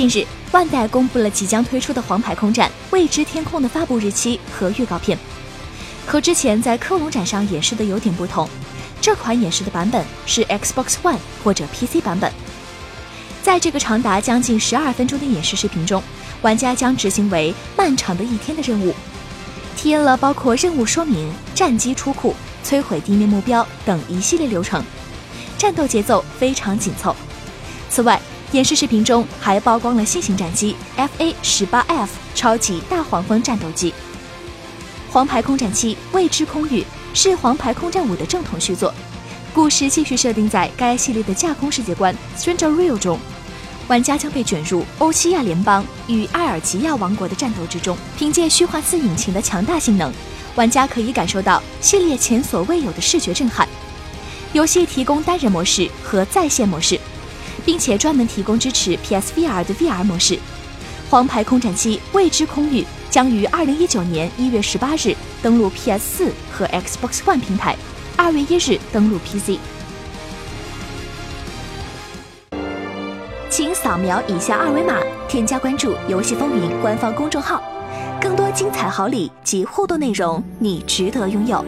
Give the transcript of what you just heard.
近日，万代公布了即将推出的《黄牌空战：未知天空》的发布日期和预告片。和之前在科隆展上演示的有点不同，这款演示的版本是 Xbox One 或者 PC 版本。在这个长达将近十二分钟的演示视频中，玩家将执行为漫长的一天的任务，体验了包括任务说明、战机出库、摧毁地面目标等一系列流程，战斗节奏非常紧凑。此外，演示视频中还曝光了新型战机 FA 十八 F 超级大黄蜂战斗机。《黄牌空战七：未知空域》是《黄牌空战五》的正统续作，故事继续设定在该系列的架空世界观 Stranger Real 中，玩家将被卷入欧西亚联邦与埃尔吉亚王国的战斗之中。凭借虚幻四引擎的强大性能，玩家可以感受到系列前所未有的视觉震撼。游戏提供单人模式和在线模式，并且专门提供支持 PSVR 的 VR 模式。《黄牌空战七：未知空域》。将于二零一九年一月十八日登陆 PS 四和 Xbox One 平台，二月一日登陆 PC。请扫描以下二维码，添加关注“游戏风云”官方公众号，更多精彩好礼及互动内容，你值得拥有。